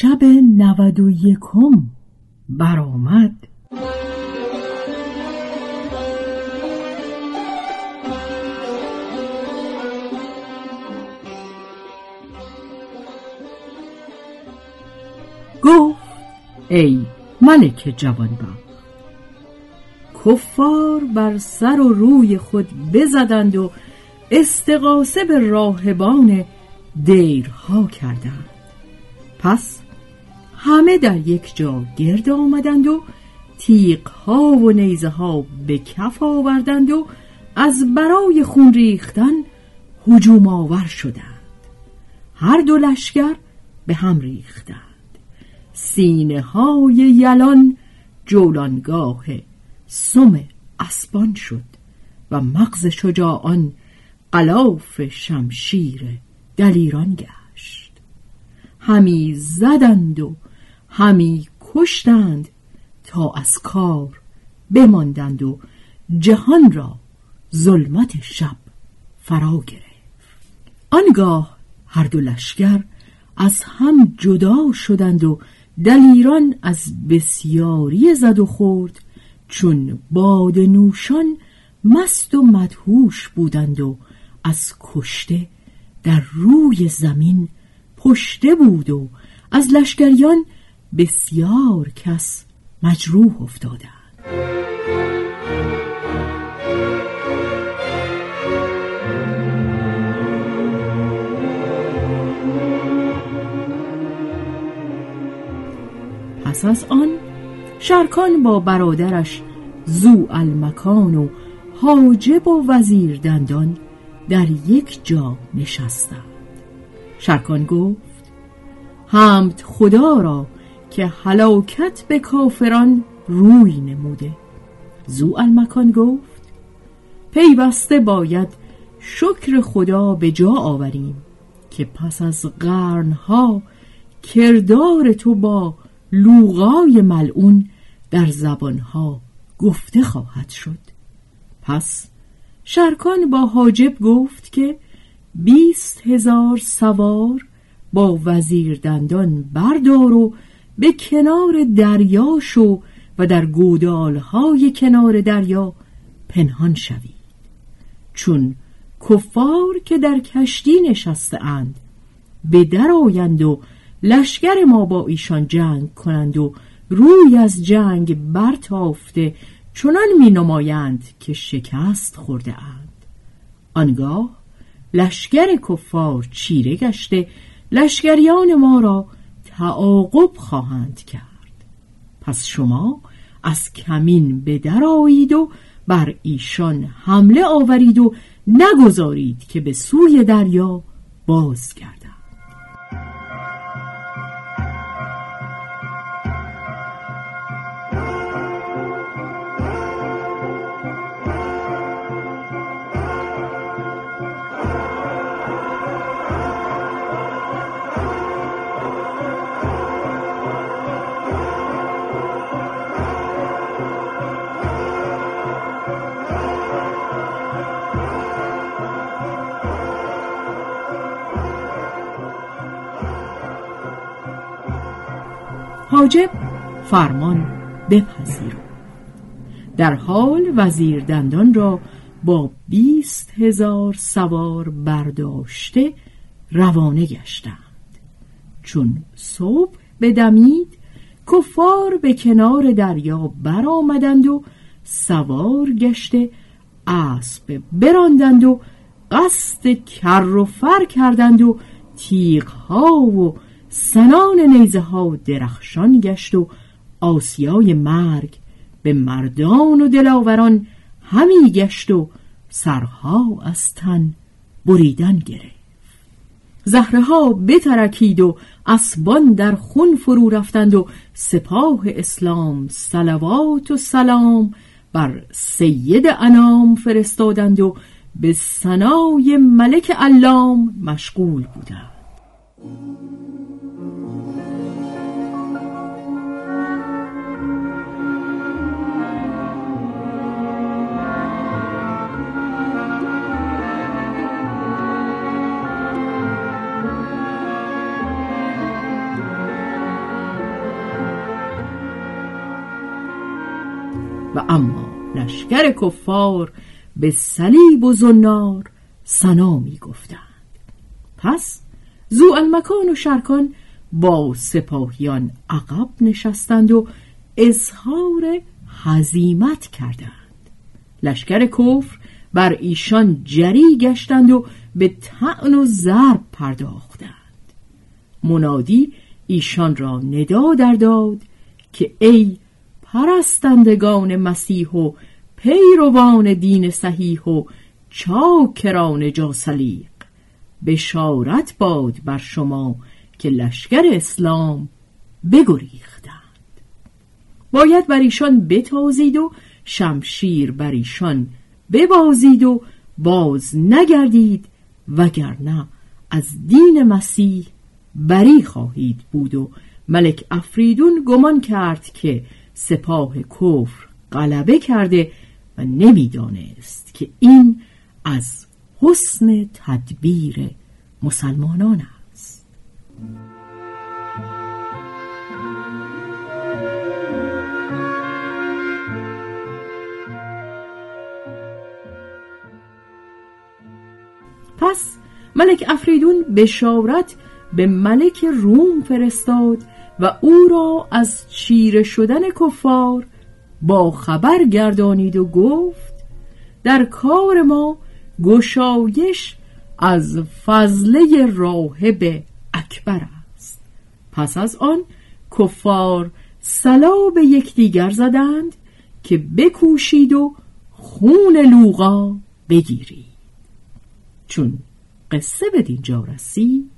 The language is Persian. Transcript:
شب نود و یکم برآمد. گفت ای ملک جوانبخت کفار بر سر و روی خود بزدند و استقاسه به راهبان دیرها کردند. پس همه در یک جا گرد آمدند و تیغ ها و نیزه ها به کف آوردند و از برای خون ریختن هجوم آور شدند. هر دو لشکر به هم ریختند. سینه های یلان جولانگاه سم اسبان شد و مغز شجاعان قلاف شمشیر دلیران گشت. همی زدند و همی کشتند تا از کار بماندند و جهان را ظلمت شب فرا گرفت. آنگاه هر دو لشکر از هم جدا شدند و دلیران از بسیاری زد و خورد چون باد نوشان مست و مدهوش بودند و از کشته در روی زمین پشته بود و از لشکریان بسیار کس مجروح افتادند پس از آن شرکان با برادرش زو المکان و حاجب و وزیر دندان در یک جا نشستند. شرکان گفت حمد خدا را که هلاکت به کافران روی نموده. زو المکان گفت پیوسته باید شکر خدا به جا آوریم که پس از قرنها کردار تو با لوغای ملعون در زبانها گفته خواهد شد. پس شرکان با حاجب گفت که بیست هزار سوار با وزیر دندان بردار و به کنار دریا شو و در گودالهای کنار دریا پنهان شوید چون کفار که در کشتی نشسته اند به در آیند و لشکر ما با ایشان جنگ کنند و روی از جنگ برتافته چنان می نمایند که شکست خورده اند آنگاه لشکر کفار چیره گشته لشکریان ما را تعاقب خواهند کرد. پس شما از کمین به و بر ایشان حمله آورید و نگذارید که به سوی دریا بازگردند حاجب فرمان بپذیرو در حال وزیر دندان را با بیست هزار سوار برداشته روانه گشتند. چون صبح بدمید کفار به کنار دریا برآمدند و سوار گشته اسب براندند و قصد کر و فر کردند و تیغها و سنان نیزه ها درخشان گشت و آسیای مرگ به مردان و دلاوران همی گشت و سرها از تن بریدن گرفت. زهره ها بترکید و اسبان در خون فرو رفتند و سپاه اسلام سلوات و سلام بر سید انام فرستادند و به سنای ملک علام مشغول بودند. و اما لشکر کفار به صلیب و زنار سنا می گفتند. پس زو المکان و شرکان با سپاهیان عقب نشستند و اظهار حزیمت کردند. لشکر کفر بر ایشان جری گشتند و به تعن و ضرب پرداختند. منادی ایشان را ندا در داد که ای پرستندگان مسیح و پیروان دین صحیح و چاکران جاسلیق. بشارت باد بر شما که لشکر اسلام بگریختند. باید بر ایشان بتازید و شمشیر بر ایشان ببازید و باز نگردید وگرنه از دین مسیح بری خواهید بود. و ملک افریدون گمان کرد که سپاه کفر غلبه کرده و نمی‌دانست که این از حسن تدبیر مسلمانان است. پس ملک افریدون بشارت به ملک روم فرستاد و او را از چیره شدن کفار با خبر گردانید و گفت در کار ما گشایش از فضله راهب اکبر است. پس از آن کفار سلا به یکدیگر زدند که بکوشید و خون لوقا بگیرید. چون قصه به دینجا رسید